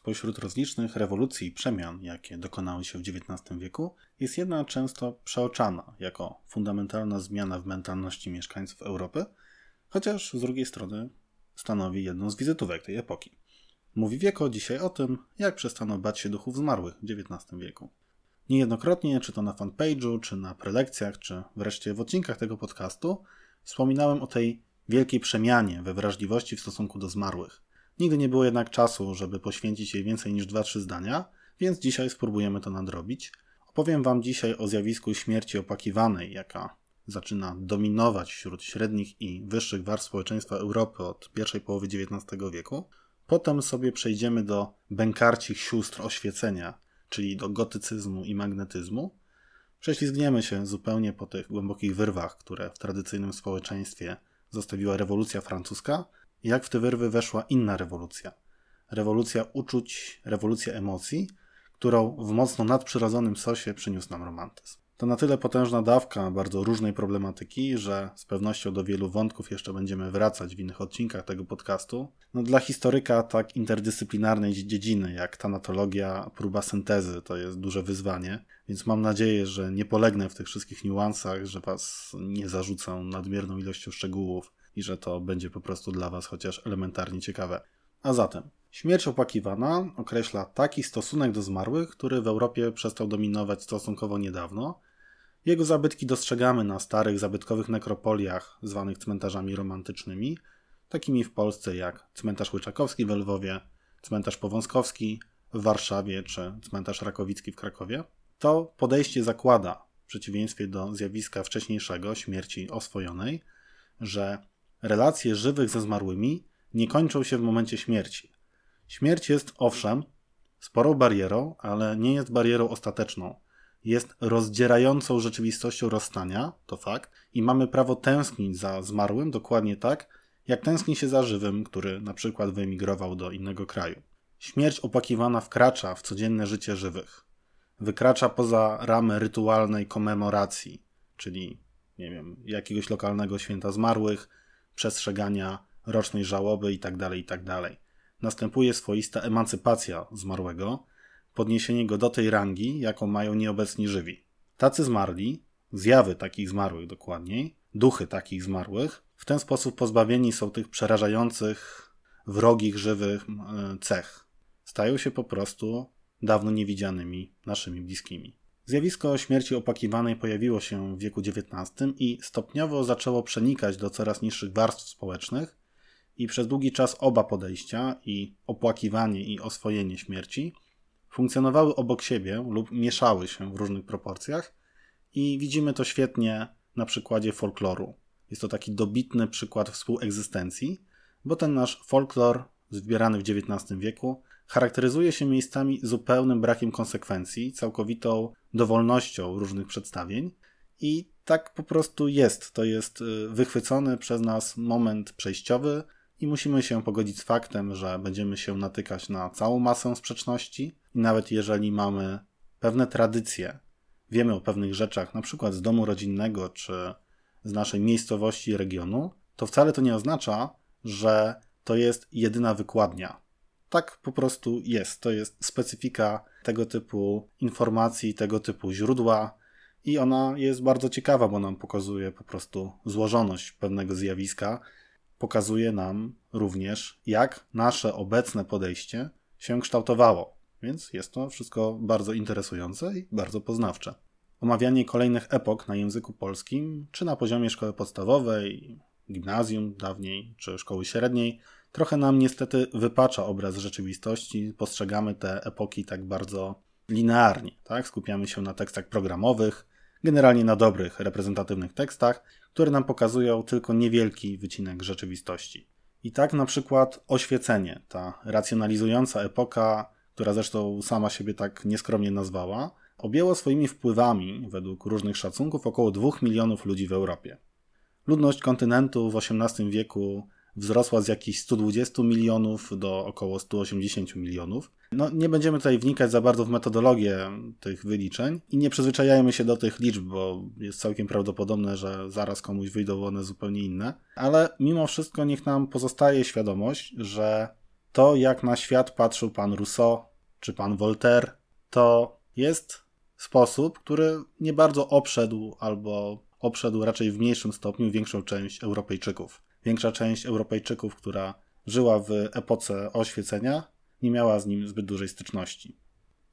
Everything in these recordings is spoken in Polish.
Spośród rozlicznych rewolucji i przemian, jakie dokonały się w XIX wieku, jest jedna często przeoczana jako fundamentalna zmiana w mentalności mieszkańców Europy, chociaż z drugiej strony stanowi jedną z wizytówek tej epoki. Mówi Wieko dzisiaj o tym, jak przestano bać się duchów zmarłych w XIX wieku. Niejednokrotnie, czy to na fanpage'u, czy na prelekcjach, czy wreszcie w odcinkach tego podcastu, wspominałem o tej wielkiej przemianie we wrażliwości w stosunku do zmarłych. Nigdy nie było jednak czasu, żeby poświęcić jej więcej niż 2-3 zdania, więc dzisiaj spróbujemy to nadrobić. Opowiem Wam dzisiaj o zjawisku śmierci opakiwanej, jaka zaczyna dominować wśród średnich i wyższych warstw społeczeństwa Europy od pierwszej połowy XIX wieku. Potem sobie przejdziemy do bękarcich sióstr oświecenia, czyli do gotycyzmu i magnetyzmu. Prześlizgniemy się zupełnie po tych głębokich wyrwach, które w tradycyjnym społeczeństwie zostawiła rewolucja francuska, jak w te wyrwy weszła inna rewolucja. Rewolucja uczuć, rewolucja emocji, którą w mocno nadprzyrodzonym sosie przyniósł nam romantyzm. To na tyle potężna dawka bardzo różnej problematyki, że z pewnością do wielu wątków jeszcze będziemy wracać w innych odcinkach tego podcastu. No, dla historyka tak interdyscyplinarnej dziedziny jak tanatologia, próba syntezy to jest duże wyzwanie, więc mam nadzieję, że nie polegnę w tych wszystkich niuansach, że Was nie zarzucę nadmierną ilością szczegółów i że to będzie po prostu dla Was chociaż elementarnie ciekawe. A zatem, śmierć opłakiwana określa taki stosunek do zmarłych, który w Europie przestał dominować stosunkowo niedawno. Jego zabytki dostrzegamy na starych, zabytkowych nekropoliach, zwanych cmentarzami romantycznymi, takimi w Polsce jak cmentarz Łyczakowski w Lwowie, cmentarz Powązkowski w Warszawie czy cmentarz Rakowicki w Krakowie. To podejście zakłada, w przeciwieństwie do zjawiska wcześniejszego, śmierci oswojonej, że relacje żywych ze zmarłymi nie kończą się w momencie śmierci. Śmierć jest owszem sporą barierą, ale nie jest barierą ostateczną. Jest rozdzierającą rzeczywistością rozstania, to fakt, i mamy prawo tęsknić za zmarłym dokładnie tak, jak tęskni się za żywym, który na przykład wyemigrował do innego kraju. Śmierć opakiwana wkracza w codzienne życie żywych. Wykracza poza ramę rytualnej komemoracji, czyli nie wiem, jakiegoś lokalnego święta zmarłych, przestrzegania rocznej żałoby itd., tak itd. Tak Następuje swoista emancypacja zmarłego, podniesienie go do tej rangi, jaką mają nieobecni żywi. Tacy zmarli, zjawy takich zmarłych dokładniej, duchy takich zmarłych, w ten sposób pozbawieni są tych przerażających, wrogich, żywych e, cech. Stają się po prostu dawno niewidzianymi naszymi bliskimi. Zjawisko śmierci opakiwanej pojawiło się w wieku XIX i stopniowo zaczęło przenikać do coraz niższych warstw społecznych, i przez długi czas oba podejścia, i opłakiwanie, i oswojenie śmierci, funkcjonowały obok siebie lub mieszały się w różnych proporcjach, i widzimy to świetnie na przykładzie folkloru. Jest to taki dobitny przykład współegzystencji, bo ten nasz folklor, zbierany w XIX wieku, charakteryzuje się miejscami zupełnym brakiem konsekwencji, całkowitą dowolnością różnych przedstawień. I tak po prostu jest. To jest y, wychwycony przez nas moment przejściowy i musimy się pogodzić z faktem, że będziemy się natykać na całą masę sprzeczności. I nawet jeżeli mamy pewne tradycje, wiemy o pewnych rzeczach, na przykład z domu rodzinnego czy z naszej miejscowości, regionu, to wcale to nie oznacza, że to jest jedyna wykładnia tak po prostu jest. To jest specyfika tego typu informacji, tego typu źródła. I ona jest bardzo ciekawa, bo nam pokazuje po prostu złożoność pewnego zjawiska. Pokazuje nam również, jak nasze obecne podejście się kształtowało. Więc jest to wszystko bardzo interesujące i bardzo poznawcze. Omawianie kolejnych epok na języku polskim, czy na poziomie szkoły podstawowej, gimnazjum dawniej, czy szkoły średniej, trochę nam niestety wypacza obraz rzeczywistości. Postrzegamy te epoki tak bardzo linearnie. Tak? Skupiamy się na tekstach programowych, generalnie na dobrych, reprezentatywnych tekstach, które nam pokazują tylko niewielki wycinek rzeczywistości. I tak na przykład oświecenie, ta racjonalizująca epoka, która zresztą sama siebie tak nieskromnie nazwała, objęło swoimi wpływami, według różnych szacunków, około 2 milionów ludzi w Europie. Ludność kontynentu w XVIII wieku wzrosła z jakichś 120 milionów do około 180 milionów. No, nie będziemy tutaj wnikać za bardzo w metodologię tych wyliczeń i nie przyzwyczajajmy się do tych liczb, bo jest całkiem prawdopodobne, że zaraz komuś wyjdą one zupełnie inne. Ale mimo wszystko niech nam pozostaje świadomość, że to, jak na świat patrzył pan Rousseau czy pan Voltaire, to jest sposób, który nie bardzo obszedł albo obszedł raczej w mniejszym stopniu większą część Europejczyków. Większa część Europejczyków, która żyła w epoce oświecenia, nie miała z nim zbyt dużej styczności.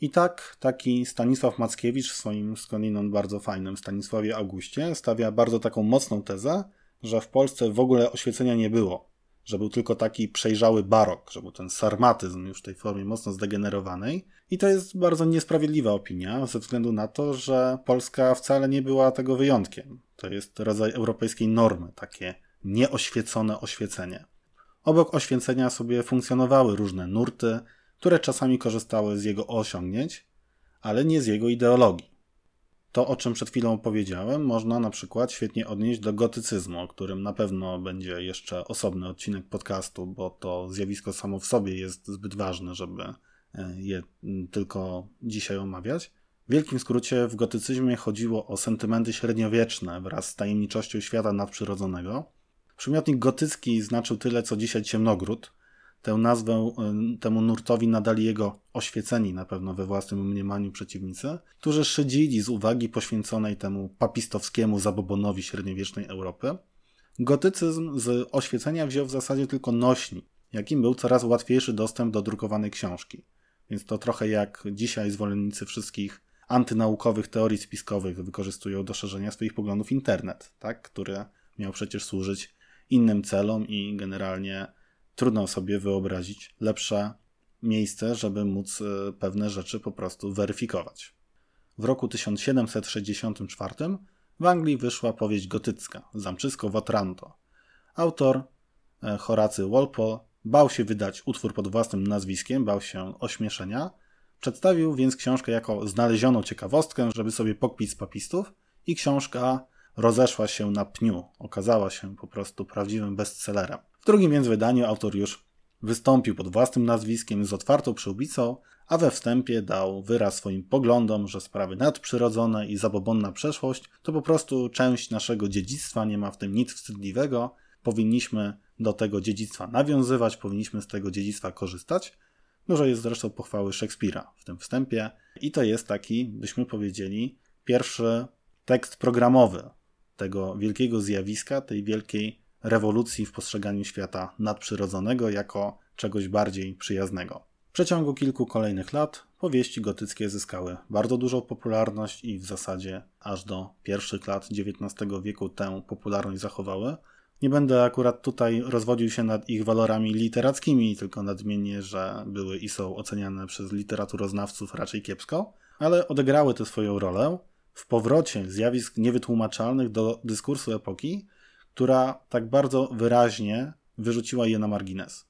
I tak taki Stanisław Mackiewicz w swoim skądinąd bardzo fajnym Stanisławie Augustie stawia bardzo taką mocną tezę, że w Polsce w ogóle oświecenia nie było, że był tylko taki przejrzały barok, że był ten sarmatyzm już w tej formie mocno zdegenerowanej. I to jest bardzo niesprawiedliwa opinia, ze względu na to, że Polska wcale nie była tego wyjątkiem. To jest rodzaj europejskiej normy, takie nieoświecone oświecenie. Obok oświecenia sobie funkcjonowały różne nurty, które czasami korzystały z jego osiągnięć, ale nie z jego ideologii. To, o czym przed chwilą powiedziałem, można na przykład świetnie odnieść do gotycyzmu, o którym na pewno będzie jeszcze osobny odcinek podcastu, bo to zjawisko samo w sobie jest zbyt ważne, żeby e, je tylko dzisiaj omawiać. W wielkim skrócie w gotycyzmie chodziło o sentymenty średniowieczne wraz z tajemniczością świata nadprzyrodzonego. Przymiotnik gotycki znaczył tyle, co dzisiaj ciemnogród, Tę nazwę y, temu nurtowi nadali jego oświeceni na pewno we własnym mniemaniu przeciwnicy, którzy szydzili z uwagi poświęconej temu papistowskiemu zabobonowi średniowiecznej Europy. Gotycyzm z oświecenia wziął w zasadzie tylko nośnik, jakim był coraz łatwiejszy dostęp do drukowanej książki. Więc to trochę jak dzisiaj zwolennicy wszystkich antynaukowych teorii spiskowych wykorzystują do szerzenia swoich poglądów internet, tak? który miał przecież służyć innym celom i generalnie trudno sobie wyobrazić lepsze miejsce, żeby móc e, pewne rzeczy po prostu weryfikować. W roku 1764 w Anglii wyszła powieść gotycka Zamczysko w Otranto. Autor e, Horacy Walpole bał się wydać utwór pod własnym nazwiskiem, bał się ośmieszenia. Przedstawił więc książkę jako znalezioną ciekawostkę, żeby sobie pokpić z papistów i książka rozeszła się na pniu. Okazała się po prostu prawdziwym bestsellerem. W drugim więc wydaniu autor już wystąpił pod własnym nazwiskiem z otwartą przyłbicą, a we wstępie dał wyraz swoim poglądom, że sprawy nadprzyrodzone i zabobonna przeszłość to po prostu część naszego dziedzictwa, nie ma w tym nic wstydliwego, powinniśmy do tego dziedzictwa nawiązywać, powinniśmy z tego dziedzictwa korzystać. Dużo jest zresztą pochwały Szekspira w tym wstępie i to jest taki, byśmy powiedzieli, pierwszy tekst programowy tego wielkiego zjawiska, tej wielkiej rewolucji w postrzeganiu świata nadprzyrodzonego jako czegoś bardziej przyjaznego. W przeciągu kilku kolejnych lat powieści gotyckie zyskały bardzo dużą popularność i w zasadzie aż do pierwszych lat XIX wieku tę popularność zachowały. Nie będę akurat tutaj rozwodził się nad ich walorami literackimi, tylko nadmienię, że były i są oceniane przez literaturoznawców raczej kiepsko, ale odegrały tę swoją rolę w powrocie zjawisk niewytłumaczalnych do dyskursu epoki, która tak bardzo wyraźnie wyrzuciła je na margines.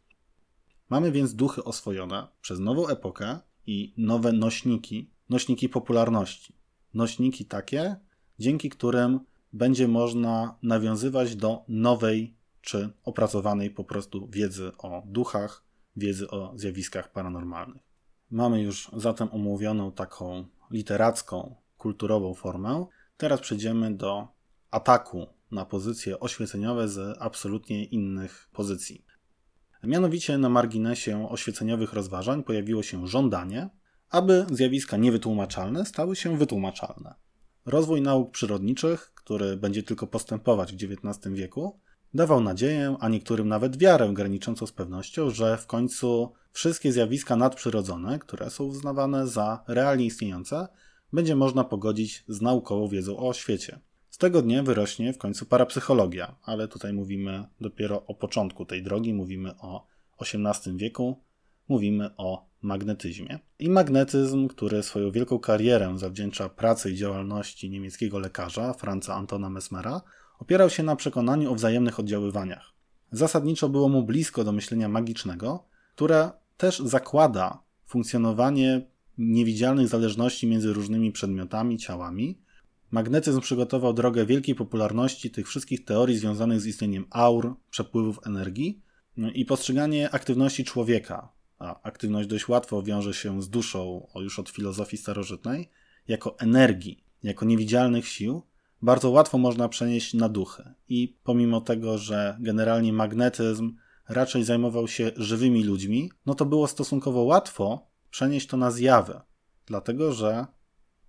Mamy więc duchy oswojone przez nową epokę i nowe nośniki, nośniki popularności. Nośniki takie, dzięki którym będzie można nawiązywać do nowej czy opracowanej po prostu wiedzy o duchach, wiedzy o zjawiskach paranormalnych. Mamy już zatem omówioną taką literacką, kulturową formę. Teraz przejdziemy do ataku na pozycje oświeceniowe z absolutnie innych pozycji. Mianowicie na marginesie oświeceniowych rozważań pojawiło się żądanie, aby zjawiska niewytłumaczalne stały się wytłumaczalne. Rozwój nauk przyrodniczych, który będzie tylko postępować w XIX wieku, dawał nadzieję, a niektórym nawet wiarę graniczącą z pewnością, że w końcu wszystkie zjawiska nadprzyrodzone, które są uznawane za realnie istniejące, będzie można pogodzić z naukową wiedzą o świecie. Z tego dnia wyrośnie w końcu parapsychologia, ale tutaj mówimy dopiero o początku tej drogi, mówimy o XVIII wieku, mówimy o magnetyzmie. I magnetyzm, który swoją wielką karierę zawdzięcza pracy i działalności niemieckiego lekarza Franza Antona Mesmera, opierał się na przekonaniu o wzajemnych oddziaływaniach. Zasadniczo było mu blisko do myślenia magicznego, które też zakłada funkcjonowanie niewidzialnych zależności między różnymi przedmiotami, ciałami, Magnetyzm przygotował drogę wielkiej popularności tych wszystkich teorii związanych z istnieniem aur, przepływów energii. No i postrzeganie aktywności człowieka, a aktywność dość łatwo wiąże się z duszą, już od filozofii starożytnej, jako energii, jako niewidzialnych sił, bardzo łatwo można przenieść na duchy. I pomimo tego, że generalnie magnetyzm raczej zajmował się żywymi ludźmi, no to było stosunkowo łatwo przenieść to na zjawy. Dlatego, że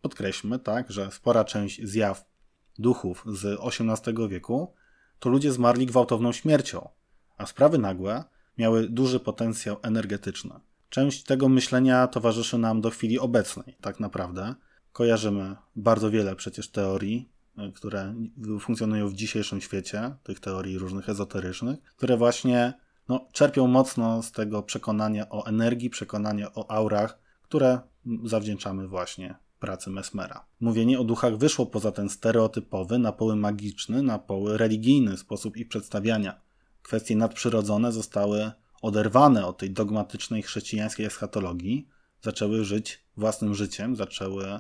podkreślmy, tak, że spora część zjaw duchów z XVIII wieku to ludzie zmarli gwałtowną śmiercią, a sprawy nagłe miały duży potencjał energetyczny. Część tego myślenia towarzyszy nam do chwili obecnej, tak naprawdę. Kojarzymy bardzo wiele przecież teorii, e, które funkcjonują w dzisiejszym świecie, tych teorii różnych ezoterycznych, które właśnie no, czerpią mocno z tego przekonania o energii, przekonania o aurach, które zawdzięczamy właśnie pracy Mesmera. Mówienie o duchach wyszło poza ten stereotypowy, na poły magiczny, na poły religijny sposób ich przedstawiania. Kwestie nadprzyrodzone zostały oderwane od tej dogmatycznej chrześcijańskiej eschatologii, zaczęły żyć własnym życiem, zaczęły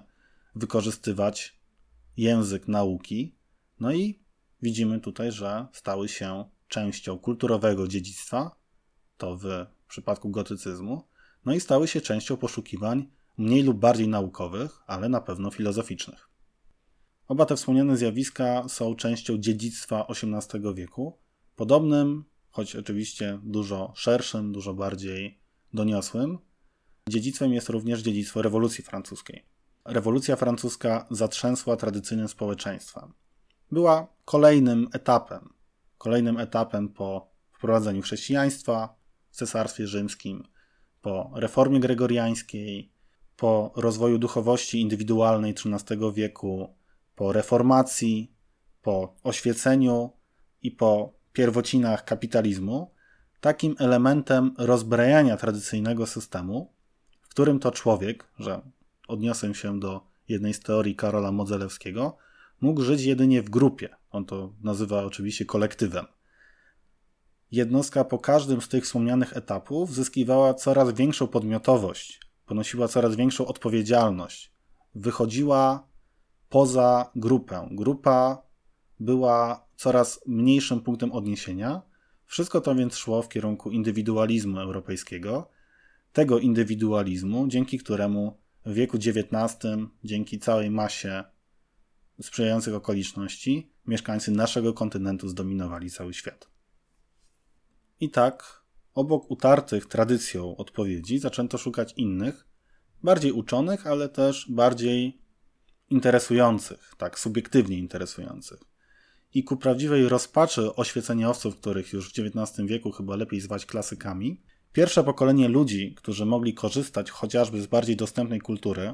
wykorzystywać język nauki, no i widzimy tutaj, że stały się częścią kulturowego dziedzictwa, to w przypadku gotycyzmu, no i stały się częścią poszukiwań mniej lub bardziej naukowych, ale na pewno filozoficznych. Oba te wspomniane zjawiska są częścią dziedzictwa XVIII wieku, podobnym, choć oczywiście dużo szerszym, dużo bardziej doniosłym. Dziedzictwem jest również dziedzictwo rewolucji francuskiej. Rewolucja francuska zatrzęsła tradycyjnym społeczeństwem. Była kolejnym etapem, kolejnym etapem po wprowadzeniu chrześcijaństwa w Cesarstwie Rzymskim, po reformie gregoriańskiej, po rozwoju duchowości indywidualnej XIII wieku, po reformacji, po oświeceniu i po pierwocinach kapitalizmu, takim elementem rozbrajania tradycyjnego systemu, w którym to człowiek, że odniosę się do jednej z teorii Karola Modzelewskiego, mógł żyć jedynie w grupie. On to nazywa oczywiście kolektywem. Jednostka po każdym z tych wspomnianych etapów zyskiwała coraz większą podmiotowość, ponosiła coraz większą odpowiedzialność, wychodziła poza grupę. Grupa była coraz mniejszym punktem odniesienia. Wszystko to więc szło w kierunku indywidualizmu europejskiego, tego indywidualizmu, dzięki któremu w wieku XIX, dzięki całej masie sprzyjających okoliczności, mieszkańcy naszego kontynentu zdominowali cały świat. I tak, obok utartych tradycją odpowiedzi, zaczęto szukać innych, bardziej uczonych, ale też bardziej interesujących, tak, subiektywnie interesujących. I ku prawdziwej rozpaczy oświeceniowców, których już w XIX wieku chyba lepiej zwać klasykami, pierwsze pokolenie ludzi, którzy mogli korzystać chociażby z bardziej dostępnej kultury,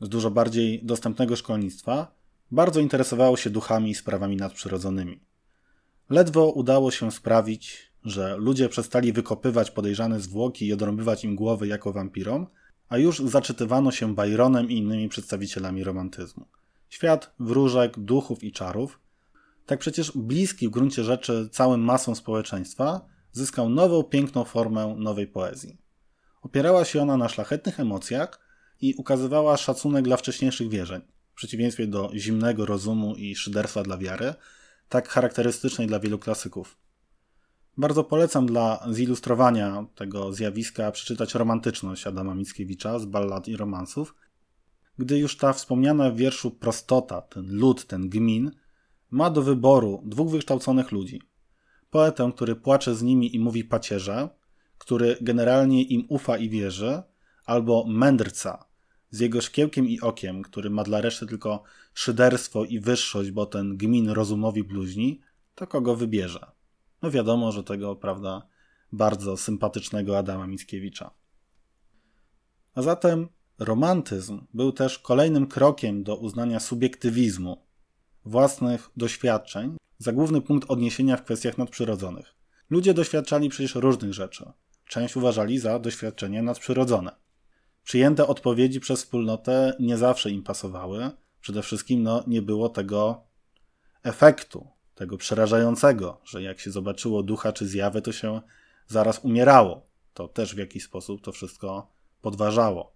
z dużo bardziej dostępnego szkolnictwa, bardzo interesowało się duchami i sprawami nadprzyrodzonymi. Ledwo udało się sprawić, że ludzie przestali wykopywać podejrzane zwłoki i odrąbywać im głowy jako wampirom, a już zaczytywano się Byronem i innymi przedstawicielami romantyzmu. Świat wróżek, duchów i czarów, tak przecież bliski w gruncie rzeczy całym masom społeczeństwa, zyskał nową, piękną formę nowej poezji. Opierała się ona na szlachetnych emocjach i ukazywała szacunek dla wcześniejszych wierzeń, przeciwieństwie do zimnego rozumu i szyderstwa dla wiary, tak charakterystycznej dla wielu klasyków. Bardzo polecam dla zilustrowania tego zjawiska przeczytać romantyczność Adama Mickiewicza z ballad i romansów, gdy już ta wspomniana w wierszu prostota, ten lud, ten gmin, ma do wyboru dwóch wykształconych ludzi. Poetę, który płacze z nimi i mówi pacierze, który generalnie im ufa i wierzy, albo mędrca, z jego szkiełkiem i okiem, który ma dla reszty tylko szyderstwo i wyższość, bo ten gmin rozumowi bluźni, to kogo wybierze? No wiadomo, że tego, prawda, bardzo sympatycznego Adama Mickiewicza. A zatem romantyzm był też kolejnym krokiem do uznania subiektywizmu, własnych doświadczeń za główny punkt odniesienia w kwestiach nadprzyrodzonych. Ludzie doświadczali przecież różnych rzeczy. Część uważali za doświadczenie nadprzyrodzone. Przyjęte odpowiedzi przez wspólnotę nie zawsze im pasowały. Przede wszystkim no, nie było tego efektu, tego przerażającego, że jak się zobaczyło ducha czy zjawę, to się zaraz umierało. To też w jakiś sposób to wszystko podważało.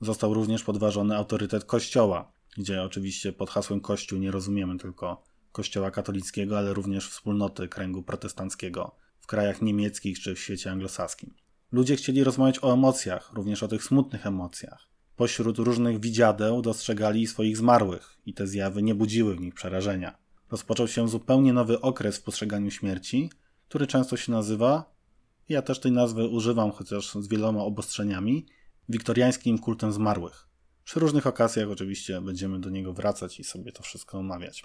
Został również podważony autorytet Kościoła, gdzie oczywiście pod hasłem Kościół nie rozumiemy tylko Kościoła katolickiego, ale również wspólnoty kręgu protestanckiego w krajach niemieckich czy w świecie anglosaskim. Ludzie chcieli rozmawiać o emocjach, również o tych smutnych emocjach. Pośród różnych widziadeł dostrzegali swoich zmarłych i te zjawy nie budziły w nich przerażenia. Rozpoczął się zupełnie nowy okres w postrzeganiu śmierci, który często się nazywa Ja też tej nazwy używam, chociaż z wieloma obostrzeniami, wiktoriańskim kultem zmarłych. Przy różnych okazjach oczywiście będziemy do niego wracać i sobie to wszystko omawiać.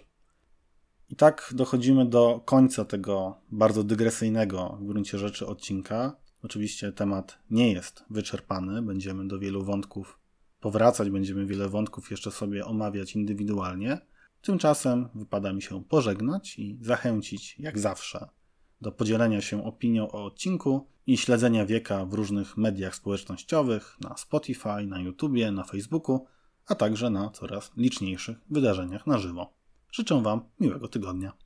I tak dochodzimy do końca tego bardzo dygresyjnego w gruncie rzeczy odcinka. Oczywiście temat nie jest wyczerpany, będziemy do wielu wątków powracać, będziemy wiele wątków jeszcze sobie omawiać indywidualnie. Tymczasem wypada mi się pożegnać i zachęcić, jak zawsze, do podzielenia się opinią o odcinku i śledzenia wieka w różnych mediach społecznościowych, na Spotify, na YouTubie, na Facebooku, a także na coraz liczniejszych wydarzeniach na żywo. Życzę Wam miłego tygodnia.